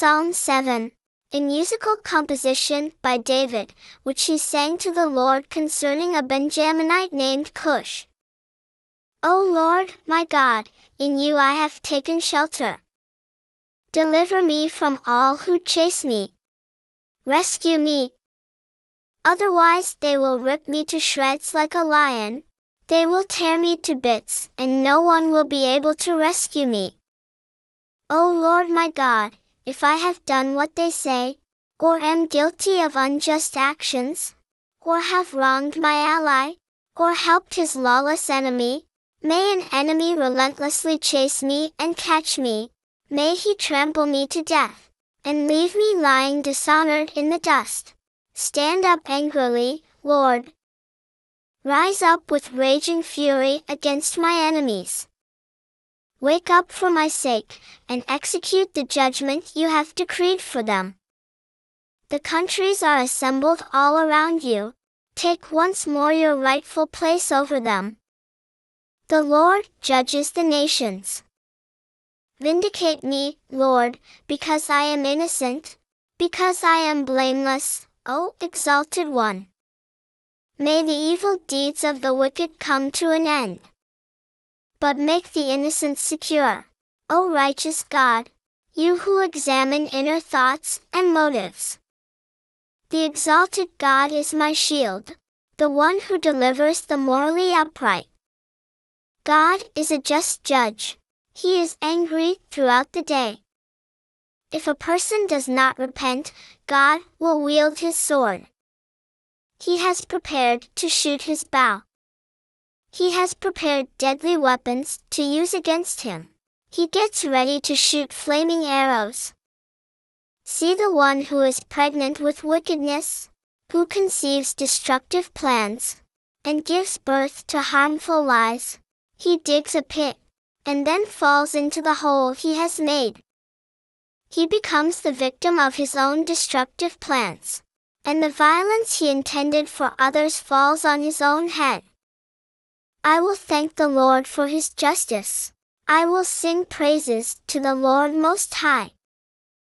Psalm 7, a musical composition by David, which he sang to the Lord concerning a Benjaminite named Cush. O Lord, my God, in you I have taken shelter. Deliver me from all who chase me. Rescue me. Otherwise they will rip me to shreds like a lion. They will tear me to bits, and no one will be able to rescue me. O Lord my God, if I have done what they say, or am guilty of unjust actions, or have wronged my ally, or helped his lawless enemy, may an enemy relentlessly chase me and catch me, May he trample me to death, and leave me lying dishonored in the dust. Stand up angrily, Lord. Rise up with raging fury against my enemies. Wake up for my sake, and execute the judgment you have decreed for them. The countries are assembled all around you. Take once more your rightful place over them. The Lord judges the nations. Vindicate me, Lord, because I am innocent, because I am blameless, O exalted one. May the evil deeds of the wicked come to an end. But make the innocent secure, O righteous God, you who examine inner thoughts and motives. The exalted God is my shield, the one who delivers the morally upright. God is a just judge he is angry throughout the day. If a person does not repent, God will wield his sword. He has prepared to shoot his bow. He has prepared deadly weapons to use against him. He gets ready to shoot flaming arrows. See the one who is pregnant with wickedness, who conceives destructive plans, and gives birth to harmful lies. He digs a pit and then falls into the hole he has made. He becomes the victim of his own destructive plans, and the violence he intended for others falls on his own head. I will thank the Lord for his justice. I will sing praises to the Lord Most High.